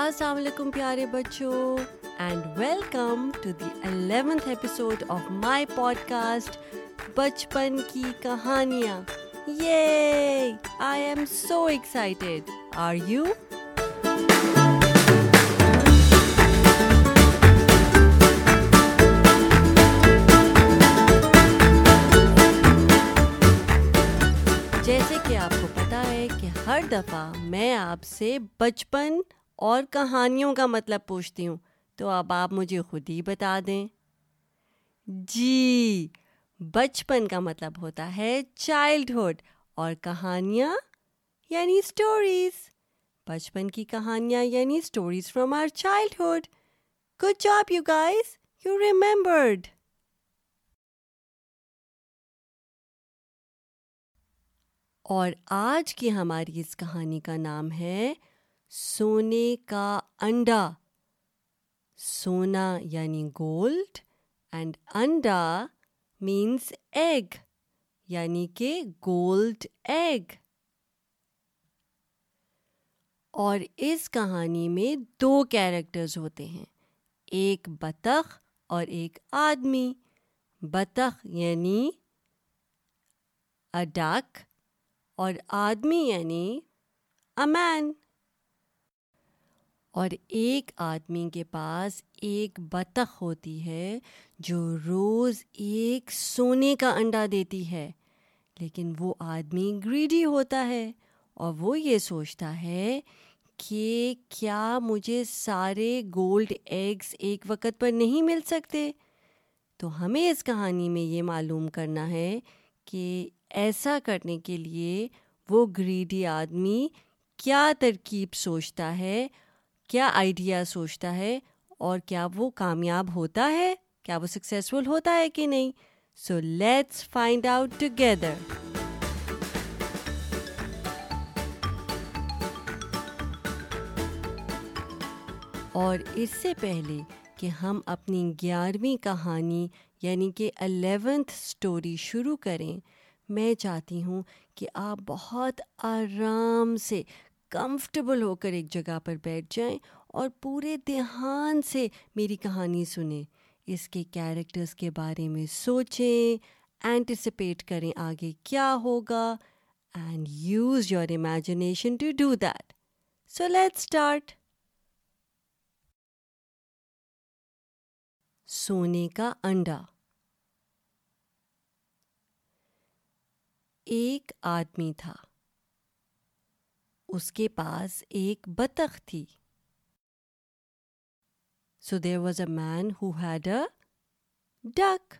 السلام علیکم پیارے بچوں and welcome to the eleventh episode of my podcast بچپن کی کہانیاں یہ I am so excited are you جیسے کہ آپ کو پتا ہے کہ ہر دفعہ میں آپ سے بچپن اور کہانیوں کا مطلب پوچھتی ہوں تو اب آپ مجھے خود ہی بتا دیں جی بچپن کا مطلب ہوتا ہے چائلڈ ہوڈ اور کہانیاں یعنی بچپن کی کہانیاں یعنی stories from our childhood good job you guys you remembered اور آج کی ہماری اس کہانی کا نام ہے سونے کا انڈا سونا یعنی گولڈ اینڈ انڈا مینس ایگ یعنی کہ گولڈ ایگ اور اس کہانی میں دو کیریکٹرز ہوتے ہیں ایک بطخ اور ایک آدمی بطخ یعنی اڈاک اور آدمی یعنی امین اور ایک آدمی کے پاس ایک بطخ ہوتی ہے جو روز ایک سونے کا انڈا دیتی ہے لیکن وہ آدمی گریڈی ہوتا ہے اور وہ یہ سوچتا ہے کہ کیا مجھے سارے گولڈ ایگز ایک وقت پر نہیں مل سکتے تو ہمیں اس کہانی میں یہ معلوم کرنا ہے کہ ایسا کرنے کے لیے وہ گریڈی آدمی کیا ترکیب سوچتا ہے کیا آئیڈیا سوچتا ہے اور کیا وہ کامیاب ہوتا ہے کیا وہ سکسیزفل ہوتا ہے کہ نہیں so let's find out together اور اس سے پہلے کہ ہم اپنی گیارہویں کہانی یعنی کہ الیونتھ اسٹوری شروع کریں میں چاہتی ہوں کہ آپ بہت آرام سے کمفرٹیبل ہو کر ایک جگہ پر بیٹھ جائیں اور پورے دھیان سے میری کہانی سنیں اس کے کیریکٹرز کے بارے میں سوچیں اینٹیسپیٹ کریں آگے کیا ہوگا and use your imagination to do that so let start سونے کا انڈا ایک آدمی تھا اس کے پاس ایک بطخ تھی so there was a man who had a duck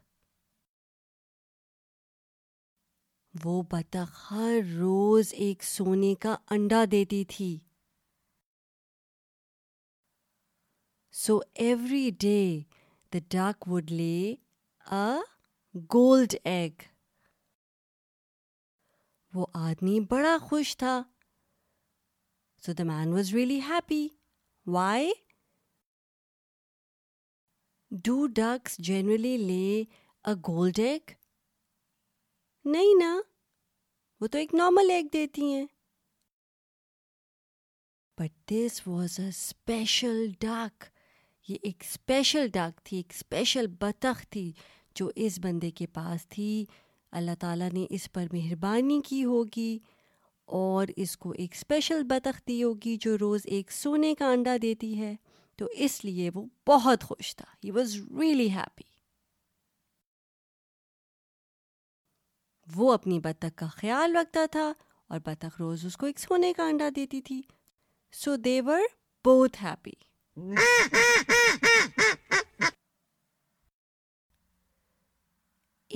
وہ بطخ ہر روز ایک سونے کا انڈا دیتی تھی so every day the duck would lay a gold egg وہ آدمی بڑا خوش تھا So the man was really happy. Why? Do ducks generally lay a gold egg? نہیں نا وہ تو ایک نارمل ایگ دیتی ہیں but this was a special duck یہ ایک اسپیشل ڈاک تھی ایک اسپیشل بطخ تھی جو اس بندے کے پاس تھی اللہ تعالیٰ نے اس پر مہربانی کی ہوگی اور اس کو ایک اسپیشل بطخ دی ہوگی جو روز ایک سونے کا انڈا دیتی ہے تو اس لیے وہ بہت خوش تھا ہی واز ریئلی ہیپی وہ اپنی بطخ کا خیال رکھتا تھا اور بطخ روز اس کو ایک سونے کا انڈا دیتی تھی سو دیور بہت ہیپی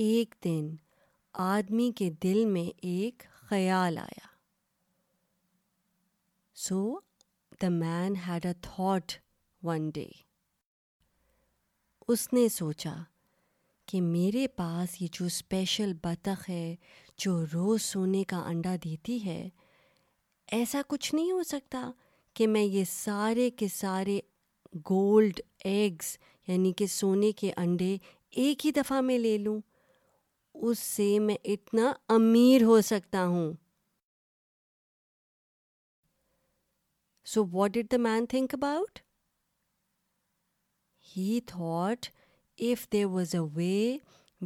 ایک دن آدمی کے دل میں ایک خیال آیا so the man had a thought one day اس نے سوچا کہ میرے پاس یہ جو اسپیشل بطخ ہے جو روز سونے کا انڈا دیتی ہے ایسا کچھ نہیں ہو سکتا کہ میں یہ سارے کے سارے گولڈ ایگز یعنی کہ سونے کے انڈے ایک ہی دفعہ میں لے لوں اس سے میں اتنا امیر ہو سکتا ہوں so what did the man think about he thought if there's a way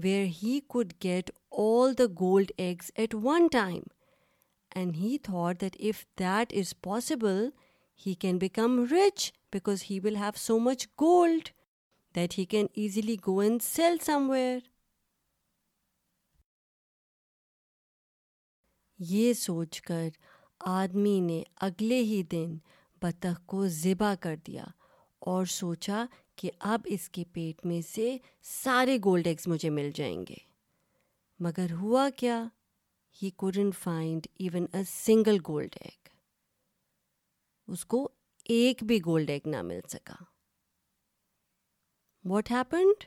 where he could get all the gold eggs at one time and he thought that if that is possible he can become rich because he will have so much gold that he can easily go and sell somewhere یہ سوچ کر آدمی نے اگلے ہی دن بطخ کو ذبح کر دیا اور سوچا کہ اب اس کے پیٹ میں سے سارے گولڈ ایگز مجھے مل جائیں گے مگر ہوا کیا he couldn't find even a single gold egg اس کو ایک بھی گولڈ ایگ نہ مل سکا what happened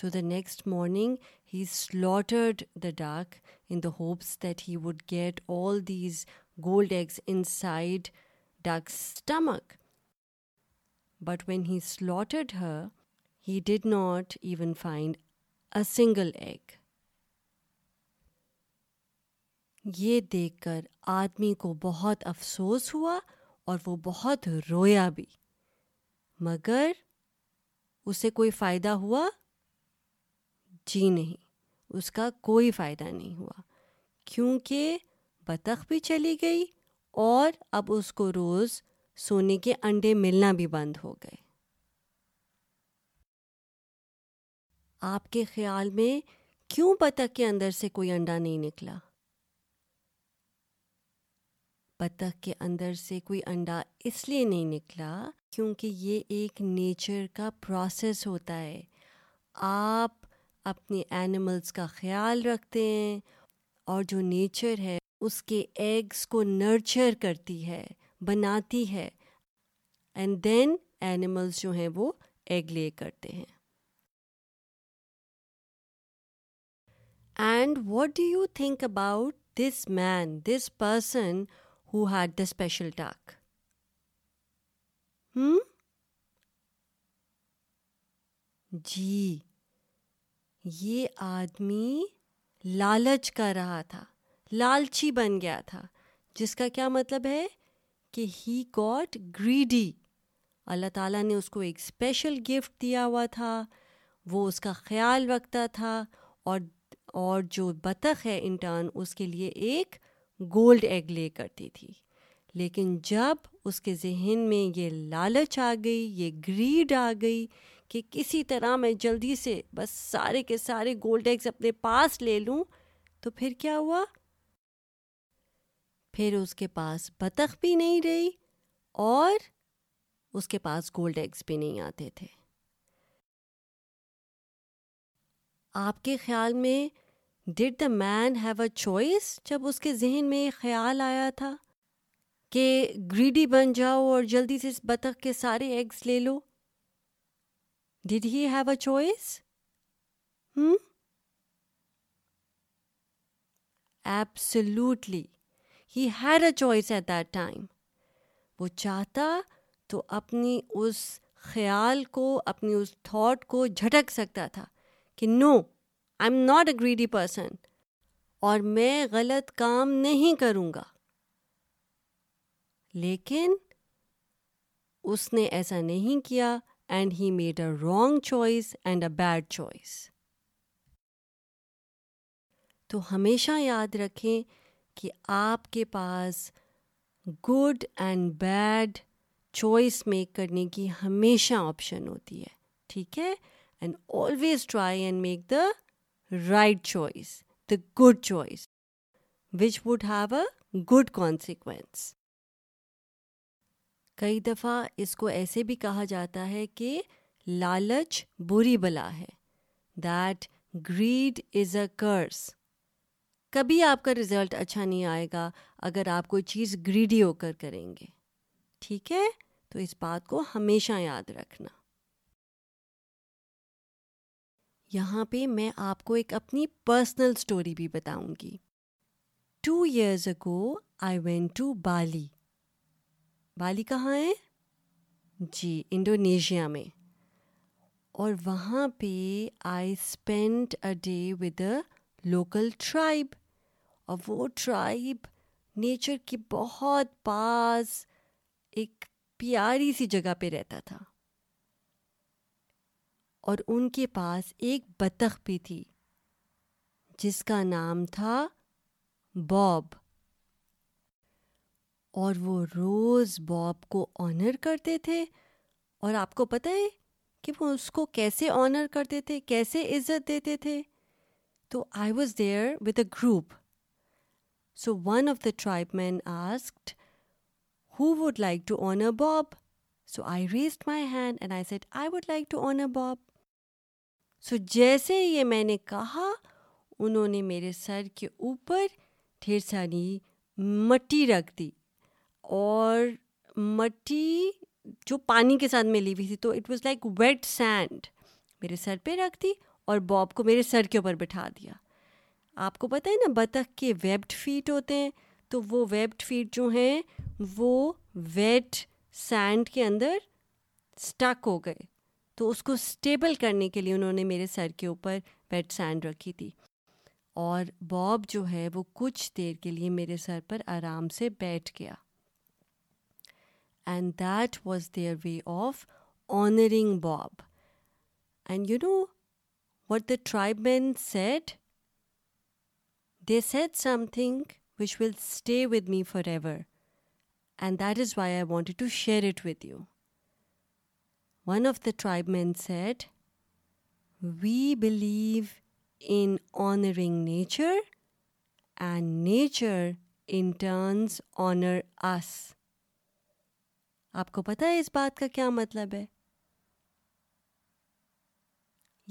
so the next morning he slaughtered the duck in the hopes that he would get all these gold eggs inside duck stomach but when he slaughtered her he did not even find a single egg یہ دیکھ کر آدمی کو بہت افسوس ہوا اور وہ بہت رویا بھی مگر اسے کوئی فائدہ ہوا جی نہیں اس کا کوئی فائدہ نہیں ہوا کیونکہ بطخ بھی چلی گئی اور اب اس کو روز سونے کے انڈے ملنا بھی بند ہو گئے آپ کے خیال میں کیوں بطخ کے اندر سے کوئی انڈا نہیں نکلا بطخ کے اندر سے کوئی انڈا اس لیے نہیں نکلا کیونکہ یہ ایک نیچر کا پروسیس ہوتا ہے آپ اپنی اینیملس کا خیال رکھتے ہیں اور جو نیچر ہے اس کے ایگز کو نرچر کرتی ہے بناتی ہے اینڈ دین اینیملس جو ہیں وہ ایگ لے کرتے ہیں and what do you think about this man this person who had the special talk ہوں جی یہ آدمی لالچ کر رہا تھا لالچی بن گیا تھا جس کا کیا مطلب ہے کہ ہی گاٹ گریڈی اللہ تعالیٰ نے اس کو ایک اسپیشل گفٹ دیا ہوا تھا وہ اس کا خیال رکھتا تھا اور اور جو بطخ ہے انٹرن اس کے لیے ایک گولڈ ایگ لے کرتی تھی لیکن جب اس کے ذہن میں یہ لالچ آ گئی یہ گریڈ آ گئی کہ کسی طرح میں جلدی سے بس سارے کے سارے گولڈ ایگز اپنے پاس لے لوں تو پھر کیا ہوا پھر اس کے پاس بطخ بھی نہیں رہی اور اس کے پاس گولڈ ایگز بھی نہیں آتے تھے آپ کے خیال میں did the man have a choice جب اس کے ذہن میں یہ خیال آیا تھا کہ گریڈی بن جاؤ اور جلدی سے اس بطخ کے سارے ایگز لے لو Did he have a choice? Hmm? Absolutely. He had a choice at that time. وہ چاہتا تو اپنی اس خیال کو اپنی اس تھاٹ کو جھٹک سکتا تھا کہ no I am not a greedy person اور میں غلط کام نہیں کروں گا لیکن اس نے ایسا نہیں کیا and he made a wrong choice and a bad choice تو ہمیشہ یاد رکھیں کہ آپ کے پاس good and bad choice make کرنے کی ہمیشہ آپشن ہوتی ہے ٹھیک ہے and always try and make the right choice the good choice which would have a good consequence کئی دفعہ اس کو ایسے بھی کہا جاتا ہے کہ لالچ بری بلا ہے that greed is a curse کبھی آپ کا رزلٹ اچھا نہیں آئے گا اگر آپ کوئی چیز گریڈی ہو کر کریں گے ٹھیک ہے تو اس بات کو ہمیشہ یاد رکھنا یہاں پہ میں آپ کو ایک اپنی پرسنل اسٹوری بھی بتاؤں گی two years ago I went to Bali Bali کہاں ہے جی انڈونیشیا میں اور وہاں پہ I spend a day with a local tribe اور وہ ٹرائب نیچر کی بہت پاس ایک پیاری سی جگہ پہ رہتا تھا اور ان کے پاس ایک بطخ بھی تھی جس کا نام تھا باب اور وہ روز باب کو آنر کرتے تھے اور آپ کو پتہ ہے کہ وہ اس کو کیسے آنر کرتے تھے کیسے عزت دیتے تھے تو I was there with a group so one of the tribe man asked who would like to honour Bob so I raised my hand and I said I would like to honour Bob so جیسے یہ میں نے کہا انہوں نے میرے سر کے اوپر ڈھیر ساری مٹی رکھ دی اور مٹی جو پانی کے ساتھ ملی ہوئی تھی تو it was like wet sand میرے سر پہ رکھ دی اور باب کو میرے سر کے اوپر بٹھا دیا آپ کو پتہ ہے نا بطخ کے ویبڈ فیٹ ہوتے ہیں تو وہ ویبڈ فیٹ جو ہیں وہ ویٹ سینڈ کے اندر اسٹک ہو گئے تو اس کو اسٹیبل کرنے کے لیے انہوں نے میرے سر کے اوپر ویٹ سینڈ رکھی تھی اور باب جو ہے وہ کچھ دیر کے لیے میرے سر پر آرام سے بیٹھ گیا And that was their way of honoring Bob. And you know what the tribemen said? They said something which will stay with me forever. And that is why I wanted to share it with you. One of the tribemen said, "We believe in honoring nature, and nature in turn honors us." آپ کو پتہ ہے اس بات کا کیا مطلب ہے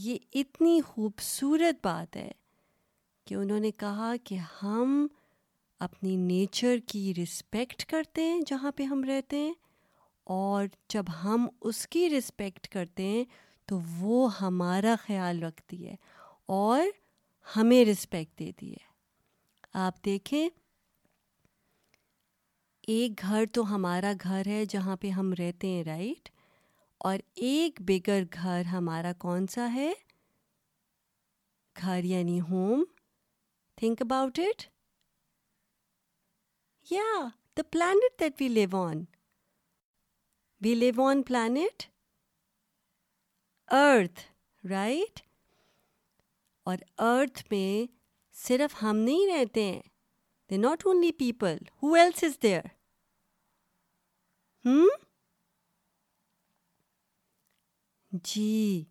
یہ اتنی خوبصورت بات ہے کہ انہوں نے کہا کہ ہم اپنی نیچر کی رسپیکٹ کرتے ہیں جہاں پہ ہم رہتے ہیں اور جب ہم اس کی رسپیکٹ کرتے ہیں تو وہ ہمارا خیال رکھتی ہے اور ہمیں رسپیکٹ دیتی ہے آپ دیکھیں ایک گھر تو ہمارا گھر ہے جہاں پہ ہم رہتے ہیں رائٹ اور ایک بگر گھر ہمارا کون سا ہے گھر یعنی ہوم تھنک اباؤٹ اٹ یا the planet that we live on we live on planet Earth right اور ارتھ میں صرف ہم نہیں رہتے ہیں They're not only people. Who else is there? Hmm? Gee,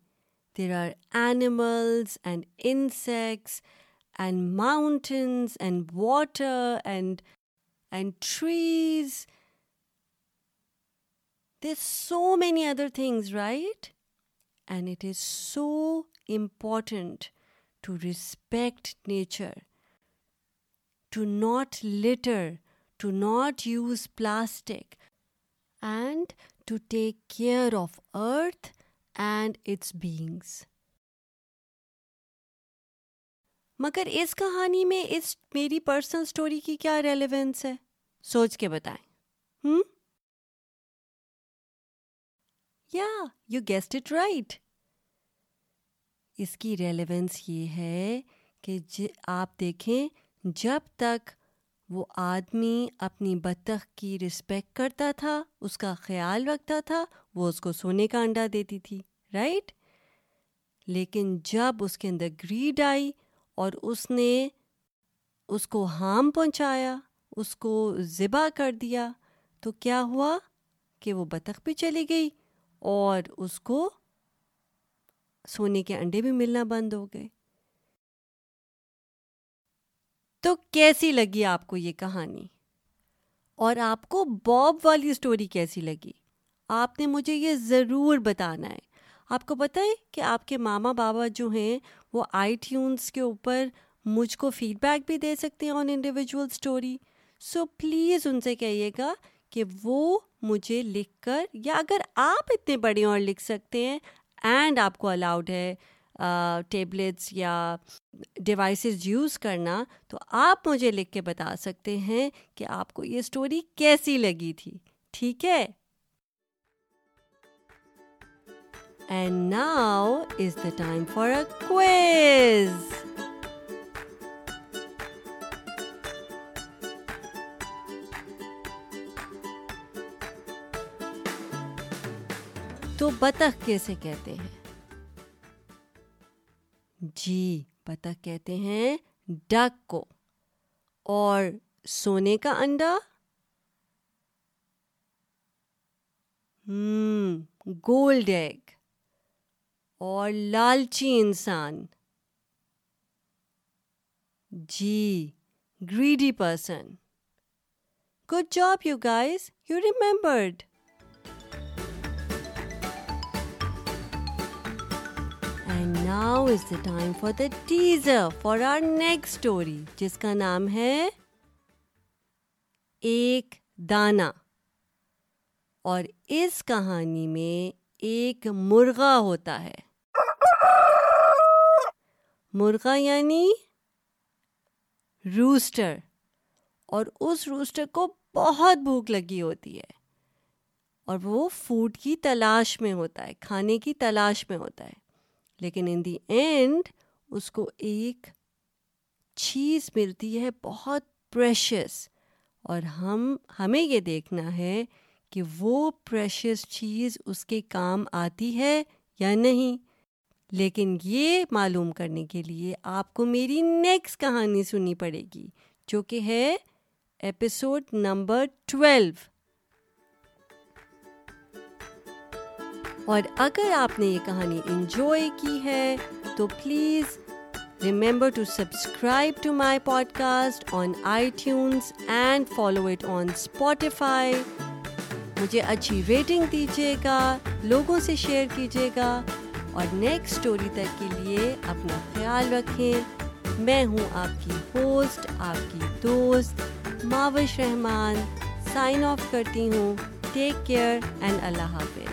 there are animals and insects and mountains and water and trees. There's so many other things, right? And it is so important to respect nature to not litter to not use plastic and to take care of Earth and its bags مگر اس کہانی میں اس میری personal story کی کیا relevance ہے سوچ کے بتائیں ہوں یا یو گیسٹ اٹ رائٹ اس کی ریلیونس یہ ہے کہ جی آپ دیکھیں جب تک وہ آدمی اپنی بطخ کی رسپیکٹ کرتا تھا اس کا خیال رکھتا تھا وہ اس کو سونے کا انڈا دیتی تھی رائٹ لیکن جب اس کے اندر گریڈ آئی اور اس نے اس کو ہام پہنچایا اس کو ذبح کر دیا تو کیا ہوا کہ وہ بطخ بھی چلی گئی اور اس کو سونے کے انڈے بھی ملنا بند ہو گئے تو کیسی لگی آپ کو یہ کہانی اور آپ کو باب والی اسٹوری کیسی لگی آپ نے مجھے یہ ضرور بتانا ہے آپ کو پتہ ہے کہ آپ کے ماما بابا جو ہیں وہ آئی ٹیونس کے اوپر مجھ کو فیڈ بیک بھی دے سکتے ہیں on individual story so please ان سے کہیے گا کہ وہ مجھے لکھ کر یا اگر آپ اتنے بڑے اور لکھ سکتے ہیں اینڈ آپ کو الاؤڈ ہے ٹیبلٹس یا ڈیوائسیز یوز کرنا تو آپ مجھے لکھ کے بتا سکتے ہیں کہ آپ کو یہ اسٹوری کیسی لگی تھی ٹھیک ہے and now is the time for a تو بطخ کیسے کہتے ہیں جی بطخ کہتے ہیں ڈک کو اور سونے کا انڈا گولڈ ایگ اور لالچی انسان جی greedy person good job you guys you remembered now's the time for the teaser for our next story جس کا نام ہے ایک دانہ اور اس کہانی میں ایک مرغا ہوتا ہے مرغا یعنی روسٹر اور اس روسٹر کو بہت بھوک لگی ہوتی ہے اور وہ فوڈ کی تلاش میں ہوتا ہے کھانے کی تلاش میں ہوتا ہے لیکن ان دی اینڈ اس کو ایک چیز ملتی ہے بہت پریشیس اور ہم ہمیں یہ دیکھنا ہے کہ وہ پریشیس چیز اس کے کام آتی ہے یا نہیں لیکن یہ معلوم کرنے کے لیے آپ کو میری نیکسٹ کہانی سننی پڑے گی جو کہ ہے ایپیسوڈ نمبر ٹویلو اور اگر آپ نے یہ کہانی انجوائے کی ہے تو please remember to subscribe to my podcast on iTunes and follow it on Spotify مجھے اچھی ریٹنگ دیجیے گا لوگوں سے شیئر کیجیے گا اور نیکسٹ اسٹوری تک کے لیے اپنا خیال رکھیں میں ہوں آپ کی ہوسٹ آپ کی دوست ماوش رحمان سائن آف کرتی ہوں ٹیک کیئر اینڈ اللہ حافظ